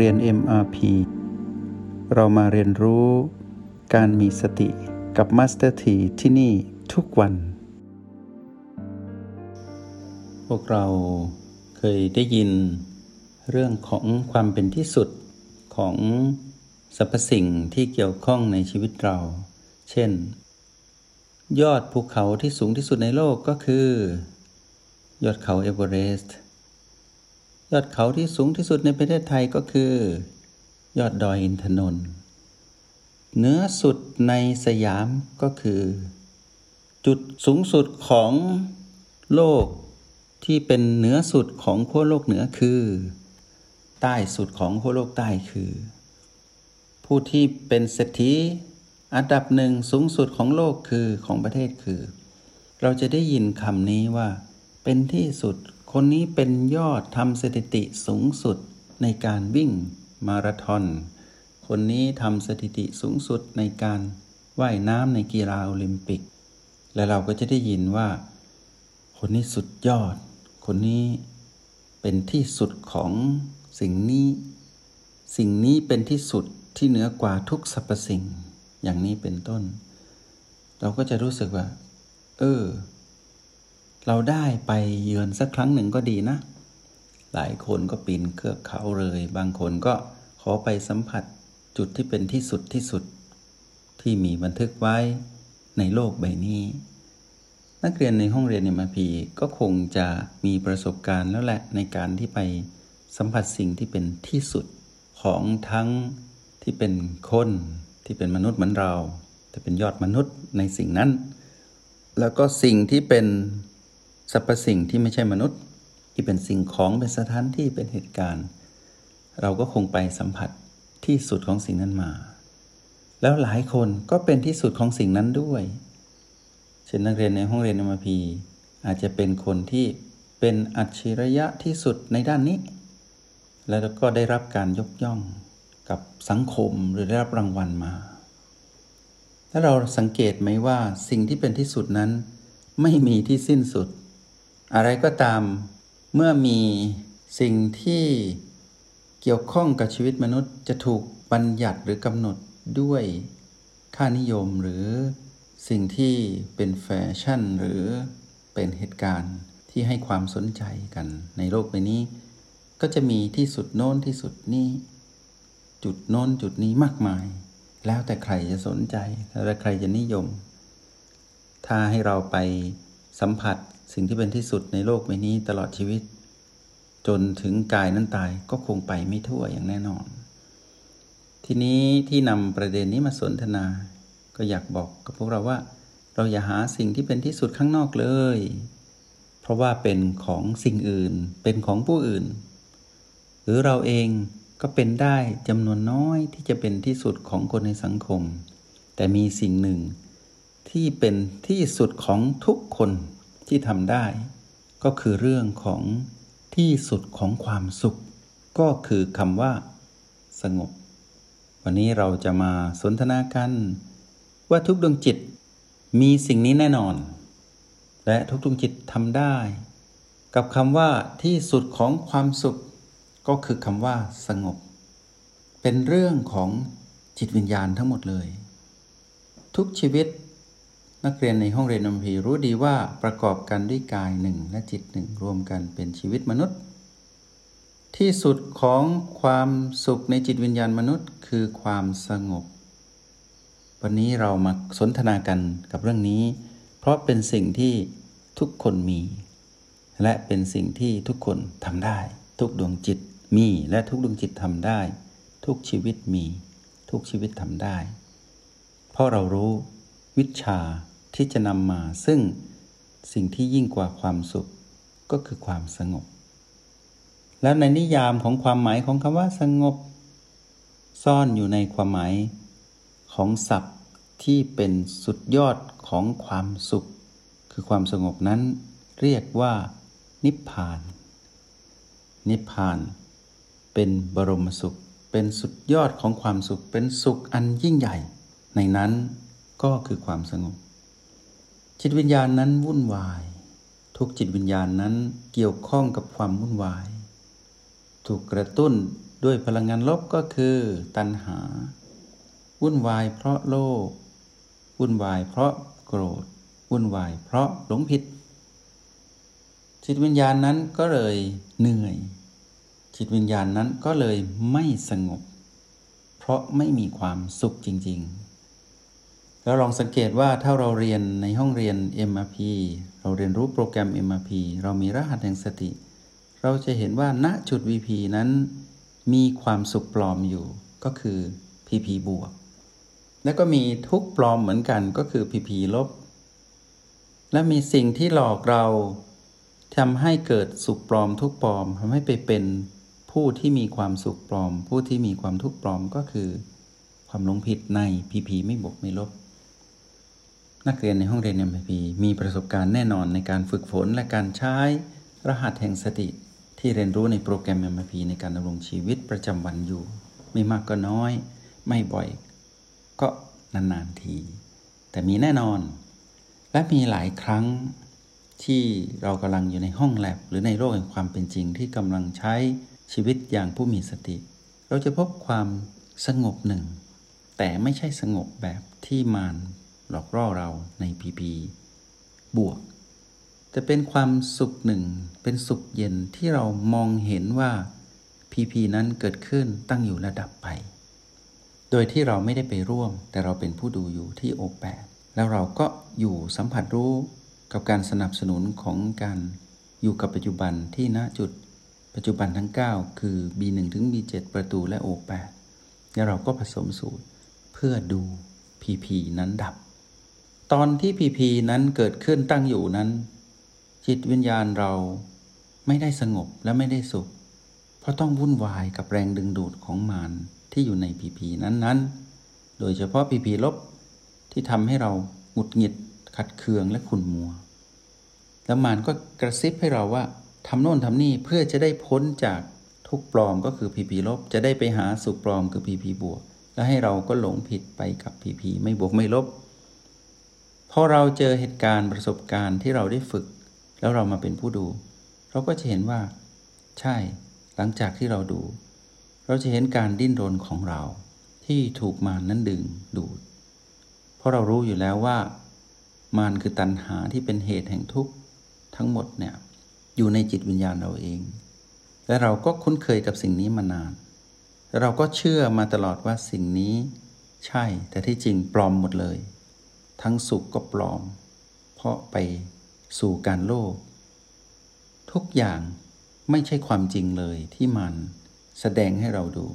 เรียน MRP เรามาเรียนรู้การมีสติกับ Master T ที่ที่นี่ทุกวัน พวกเราเคยได้ยินเรื่องของความเป็นที่สุดของสรรพสิ่งที่เกี่ยวข้องในชีวิตเรา เช่น ยอดภูเขาที่สูงที่สุดในโลกก็คือ ยอดเขาเอเวอเรสต์ ยอดเขาที่สูงที่สุดในประเทศไทยก็คือ ยอดดอยอินทนนท์เหนือสุดในสยามก็คือ จุดสูงสุดของโลกที่เป็นเหนือสุดของขั้วโลกเหนือคือ ใต้สุดของขั้วโลกใต้คือ ผู้ที่เป็นเศรษฐีอันดับหนึ่งสูงสุดของโลกคือของประเทศคือ เราจะได้ยินคำนี้ว่า เป็นที่สุด คนนี้เป็นยอดทำสถิติสูงสุดในการวิ่งมาราธอน คนนี้ทำสถิติสูงสุดในการว่ายน้ำในกีฬาโอลิมปิก และเราก็จะได้ยินว่า คนนี้สุดยอด คนนี้เป็นที่สุดของสิ่งนี้ สิ่งนี้เป็นที่สุดที่เหนือกว่าทุกสรรพสิ่ง อย่างนี้เป็นต้น เราก็จะรู้สึกว่า เออ เราได้ไปเยือนสักครั้งหนึ่งก็ดีนะ หลายคนก็ปีนเครือเขาเลย บางคนก็ขอไปสัมผัสจุดที่เป็นที่สุดที่สุด ที่มีบันทึกไว้ในโลกใบนี้ นักเรียนในห้องเรียนในมาพีก็คงจะมีประสบการณ์แล้วแหละในการที่ไปสัมผัสสิ่งที่เป็นที่สุดของทั้งที่เป็นคนที่เป็นมนุษย์เหมือนเรา แต่เป็นยอดมนุษย์ในสิ่งนั้น แล้วก็สิ่งที่เป็น สรรพสิ่งที่ไม่ใช่มนุษย์ ที่เป็นสิ่งของเป็นสถานที่เป็นเหตุการณ์ เราก็คงไปสัมผัสที่สุดของสิ่งนั้นมา แล้วหลายคนก็เป็นที่สุดของสิ่งนั้นด้วย เช่นนักเรียนในห้องเรียนอมพีอาจจะเป็นคนที่เป็นอัจฉริยะที่สุดในด้านนี้ แล้วก็ได้รับการยกย่องกับสังคมหรือได้รับรางวัลมา ถ้าเราสังเกตไหมว่าสิ่งที่เป็นที่สุดนั้น ไม่มีที่สิ้นสุด อะไรก็ตาม เมื่อมีสิ่งที่เกี่ยวข้องกับชีวิตมนุษย์จะถูกบัญญัติหรือกำหนดด้วยค่านิยมหรือสิ่งที่เป็นแฟชั่นหรือเป็นเหตุการณ์ที่ให้ความสนใจกันในโลกใบนี้ ก็จะมีที่สุดโน้นที่สุดนี้ จุดโน้นจุดนี้มากมาย แล้วแต่ใครจะสนใจแล้วแต่ใครจะนิยม ถ้าให้เราไปสัมผัส สิ่งที่เป็นที่สุดในโลกใบนี้ตลอดชีวิต จนถึงกายนั้นตายก็คงไปไม่ทั่วอย่างแน่นอน ทีนี้ที่นำประเด็นนี้มาสนทนา ก็อยากบอกกับพวกเราว่า เราอย่าหาสิ่งที่เป็นที่สุดข้างนอกเลย เพราะว่าเป็นของสิ่งอื่น เป็นของผู้อื่น หรือเราเองก็เป็นได้จำนวนน้อยที่จะเป็นที่สุดของคนในสังคม แต่มีสิ่งหนึ่งที่เป็นที่สุดของทุกคน ที่ทำได้ ก็คือเรื่องของที่สุดของความสุข ก็คือคำว่า สงบ วันนี้เราจะมาสนทนากัน ว่าทุกดวงจิตมีสิ่งนี้แน่นอน และทุกดวงจิตทำได้ กับคำว่าที่สุดของความสุข ก็คือคำว่า สงบ เป็นเรื่องของจิตวิญญาณทั้งหมดเลย ทุกชีวิต นักเรียนในห้องเรียนนมพีรู้ดีว่าประกอบกันด้วยกายหนึ่งและจิตหนึ่งรวมกันเป็นชีวิตมนุษย์ ที่สุดของความสุขในจิตวิญญาณมนุษย์คือความสงบ วันนี้เรามาสนทนากันกับเรื่องนี้ เพราะเป็นสิ่งที่ทุกคนมี และเป็นสิ่งที่ทุกคนทำได้ ทุกดวงจิตมีและทุกดวงจิตทำได้ ทุกชีวิตมี ทุกชีวิตทำได้ เพราะเรารู้วิชา ที่จะนำมาซึ่งสิ่งที่ยิ่งกว่าความสุขก็คือความสงบ แล้วในนิยามของความหมายของคำว่าสงบ ซ่อนอยู่ในความหมายของศัพท์ที่เป็นสุดยอดของความสุข คือความสงบนั้น เรียกว่า นิพพาน นิพพาน เป็นบรมสุข เป็นสุดยอดของความสุข เป็นสุขอันยิ่งใหญ่ ในนั้นก็คือความสงบ จิตวิญญาณนั้นวุ่นวาย ทุกจิตวิญญาณนั้นเกี่ยวข้องกับความวุ่นวาย ถูกกระตุ้นด้วยพลังงานลบก็คือตัณหา วุ่นวายเพราะโลภวุ่นวายเพราะโกรธ วุ่นวายเพราะหลงผิด จิตวิญญาณนั้นก็เลยเหนื่อย จิตวิญญาณนั้นก็เลยไม่สงบ เพราะไม่มีความสุขจริง ๆ แล้วลองสังเกตว่าถ้าเราเรียนในห้องเรียน MRP เราเรียนรู้โปรแกรม MRP เรามีรหัสแห่งสติ เราจะเห็นว่าณจุด VP นั้น มีความสุขปลอมอยู่ก็คือ PP บวก แล้วก็มีทุกปลอมเหมือนกันก็คือ PP ลบ และมีสิ่งที่หลอกเราทำให้เกิดสุขปลอมทุกปลอมทำให้ไปเป็นผู้ที่มีความสุขปลอม ผู้ที่มีความทุกข์ปลอมก็คือ ความหลงผิดใน PP ไม่บวกไม่ลบ นักเรียนในห้องเรียน MP มีประสบการณ์แน่นอนในการฝึกฝนและการใช้รหัสแห่งสติ ที่เรียนรู้ในโปรแกรม MRP ในการดำรงชีวิตประจำวันอยู่ ไม่มากก็น้อย ไม่บ่อย ก็นานๆที แต่มีแน่นอน และมีหลายครั้งที่เรากำลังอยู่ในห้องแลบหรือในโลกแห่งความเป็นจริงที่กำลังใช้ชีวิตอย่างผู้มีสติ เราจะพบความสงบหนึ่ง แต่ไม่ใช่สงบแบบที่มาร หลอกล่อเราในพีพีบวกแต่เป็นความสุขหนึ่ง เป็นสุขเย็นที่เรามองเห็นว่าพีพีนั้นเกิดขึ้นตั้งอยู่ระดับไป โดยที่เราไม่ได้ไปร่วม แต่เราเป็นผู้ดูอยู่ที่โอแปดแล้วเราก็อยู่สัมผัสรู้กับการสนับสนุนของการอยู่กับปัจจุบันที่ณจุดปัจจุบันทั้ง 9 คือ B1 ถึง B7 ประตูและ O8 แล้วเราก็ผสมสูตรเพื่อดู PP นั้นดับ ตอนที่ PP นั้นเกิดขึ้นตั้งอยู่นั้น จิตวิญญาณเราไม่ได้สงบและไม่ได้สุข เพราะต้องวุ่นวายกับแรงดึงดูดของมารที่อยู่ในผีผีนั้นๆ โดยเฉพาะผีผีลบที่ทำให้เราหงุดหงิดขัดเคืองและขุ่นมัว แล้วมารก็กระซิบให้เราว่าทำโน่นทำนี่เพื่อจะได้พ้นจากทุกปลอมก็คือผีผีลบ จะได้ไปหาสุขปลอมคือผีผีบวก และให้เราก็หลงผิดไปกับผีผีไม่บวกไม่ลบ พอเราเจอเหตุการณ์ประสบการณ์ที่เราได้ฝึก แล้วเรามาเป็นผู้ดู เราก็จะเห็นว่า ใช่ หลังจากที่เราดู เราจะเห็นการดิ้นรนของเรา ที่ถูกมารนนั้นดึงดูด เพราะเรารู้อยู่แล้วว่ามารคือตัณหาที่เป็นเหตุแห่งทุกข์ทั้งหมดเนี่ยอยู่ในจิตวิญญาณเราเอง และเราก็คุ้นเคยกับสิ่งนี้มานานและเราก็เชื่อมาตลอดว่าสิ่งนี้ ใช่ แต่ที่จริงปลอมหมดเลย ทั้งสุขก็ปลอม เพราะไปสู่การโลภทุกอย่างไม่ใช่ความจริงเลยที่มันแสดงให้เราดู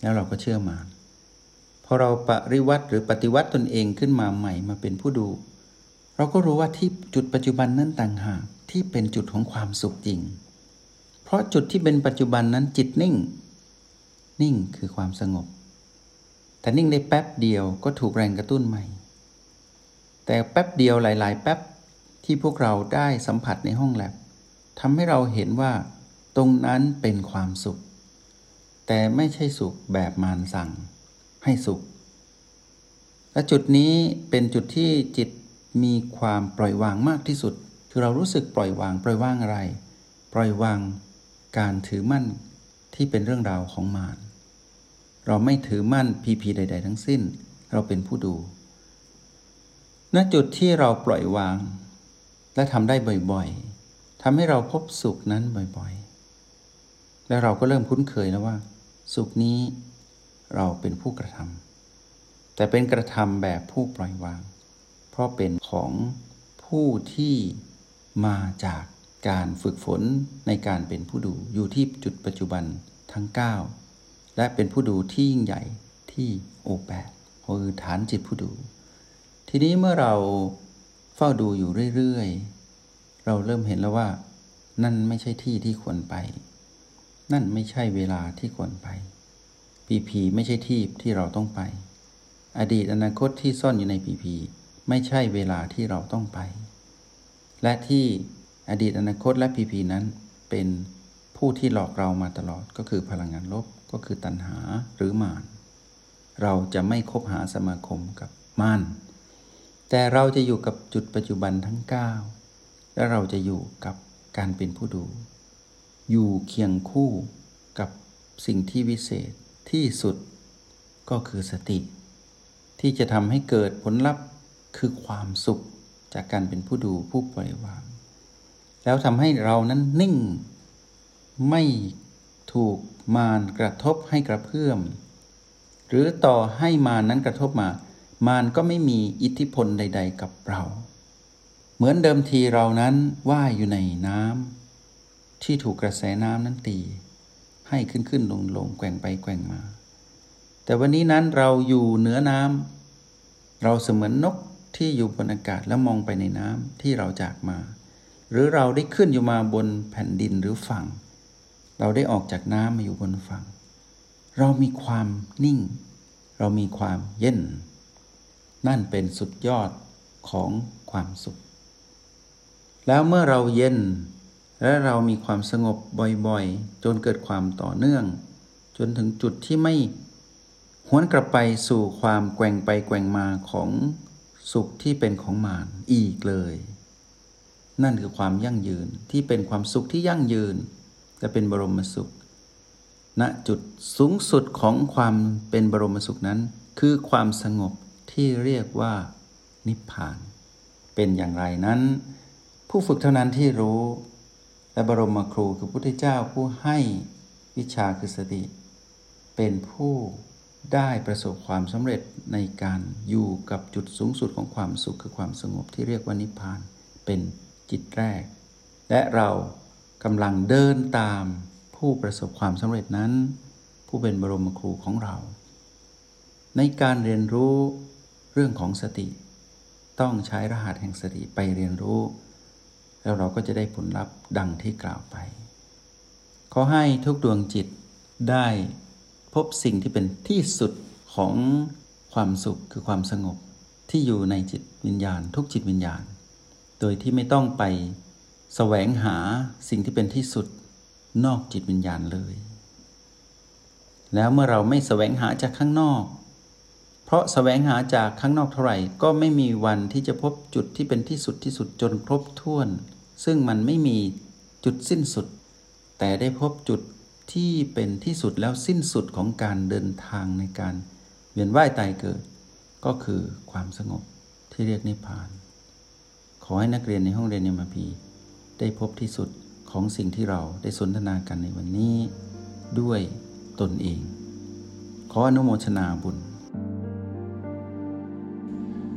แล้วเราก็เชื่อมาพอเราปริวัติหรือปฏิวัติตนเองขึ้นมาใหม่มาเป็นผู้ดู เราก็รู้ว่าที่จุดปัจจุบันนั้นต่างหากที่เป็นจุดของความสุขจริง เพราะจุดที่เป็นปัจจุบันนั้นจิตนิ่ง นิ่งคือความสงบ แต่นิ่งได้แป๊บเดียวก็ถูกแรงกระตุ้นใหม่ แต่แป๊บเดียวหลาย ๆ แป๊บที่พวกเราได้สัมผัสในห้องแลบทำให้เราเห็นว่า ตรงนั้นเป็นความสุข แต่ไม่ใช่สุขแบบมารสั่ง ให้สุข และจุดนี้เป็นจุดที่จิตมีความปล่อยวางมากที่สุด คือเรารู้สึกปล่อยวาง ปล่อยวางอะไร ปล่อยวางการถือมั่นที่เป็นเรื่องราวของมารเราไม่ถือมั่นพีพีใด ๆ ทั้งสิ้น เราเป็นผู้ดู ณจุดที่เราปล่อยวาง และทำได้บ่อยๆทำให้เราพบสุขนั้นบ่อยๆ และเราก็เริ่มคุ้นเคยแล้วว่า สุขนี้เราเป็นผู้กระทำแต่เป็นกระทำแบบผู้ปล่อยวาง เพราะเป็นของผู้ที่มาจากการฝึกฝนในการเป็นผู้ดูอยู่ที่จุดปัจจุบันทั้ง 9 และเป็นผู้ดูที่ยิ่งใหญ่ที่โอแปดคือฐานจิตผู้ดู ทีนี้เมื่อเราเฝ้าดูอยู่เรื่อยๆ เราเริ่มเห็นแล้วว่า นั่นไม่ใช่ที่ที่ควรไป นั่นไม่ใช่เวลาที่ควรไปปีพีไม่ใช่ที่ที่เราต้องไป อดีตอนาคตที่ซ่อนอยู่ในปีพีไม่ใช่เวลาที่เราต้องไป และที่อดีตอนาคตและปีพีนั้นเป็นผู้ที่หลอกเรามาตลอดก็คือพลังงานลบก็คือตัณหาหรือมารเราจะไม่คบหาสมาคมกับมาร แต่เราจะอยู่กับจุดปัจจุบันทั้ง 9 และเราจะอยู่กับการเป็นผู้ดู อยู่เคียงคู่กับสิ่งที่วิเศษที่สุดก็คือสติ ที่จะทำให้เกิดผลลัพธ์คือความสุขจากการเป็นผู้ดูผู้ปล่อยวาง แล้วทำให้เรานั้นนิ่ง ไม่ถูกมารกระทบให้กระเพื่อม หรือต่อให้มารนั้นกระทบมา มารก็ไม่มีอิทธิพลใด ๆ กับเรา เหมือนเดิมทีเรานั้นว่ายอยู่ในน้ำที่ถูกกระแสน้ำนั้นตี ให้ขึ้นขึ้นลงลงแกว่งไปแกว่งมา แต่วันนี้นั้นเราอยู่เหนือน้ำเราเสมือนนกที่อยู่บนอากาศแล้วมองไปในน้ำที่เราจากมา หรือเราได้ขึ้นอยู่มาบนแผ่นดินหรือฝั่ง เราได้ออกจากน้ำมาอยู่บนฝั่ง เรามีความนิ่ง เรามีความเย็น นั่นเป็นสุดยอดของความสุข แล้วเมื่อเราเย็นและเรามีความสงบบ่อยๆ จนเกิดความต่อเนื่อง จนถึงจุดที่ไม่หวนกลับไปสู่ความแกว่งไปแกว่งมาของสุขที่เป็นของมารอีกเลย นั่นคือความยั่งยืนที่เป็นความสุขที่ยั่งยืนจะเป็นบรมสุขณจุดสูงสุดของความเป็นบรมสุขนั้น คือความสงบ ที่เรียกว่า นิพพาน เป็นอย่างไรนั้น ผู้ฝึกเท่านั้นที่รู้ และบรมครูคือพุทธเจ้าผู้ให้วิชาคือสติ เป็นผู้ได้ประสบความสำเร็จในการอยู่กับจุดสูงสุดของความสุขคือความสงบที่เรียกว่านิพพานเป็นจิตแรก และเรากำลังเดินตามผู้ประสบความสำเร็จนั้น ผู้เป็นบรมครูของเรา ในการเรียนรู้ เรื่องของสติ ต้องใช้รหัสแห่งสติไปเรียนรู้ แล้วเราก็จะได้ผลลัพธ์ดังที่กล่าวไป ขอให้ทุกดวงจิตได้พบสิ่งที่เป็นที่สุดของความสุขคือความสงบที่อยู่ในจิตวิญญาณ ทุกจิตวิญญาณ โดยที่ไม่ต้องไปแสวงหาสิ่งที่เป็นที่สุดนอกจิตวิญญาณเลย แล้วเมื่อเราไม่แสวงหาจากข้างนอก เพราะแสวงหาจากข้างนอกเท่าไหร่ก็ไม่มีวันที่จะพบจุดที่เป็นที่สุดที่สุดจนครบถ้วน ซึ่งมันไม่มีจุดสิ้นสุด แต่ได้พบจุดที่เป็นที่สุดแล้วสิ้นสุดของการเดินทางในการเวียนว่ายตายเกิด ก็คือความสงบที่เรียกนิพพาน ขอให้นักเรียนในห้องเรียนยมาพีได้พบที่สุดของสิ่งที่เราได้สนทนากันในวันนี้ ด้วยตนเอง ขออนุโมทนาบุญ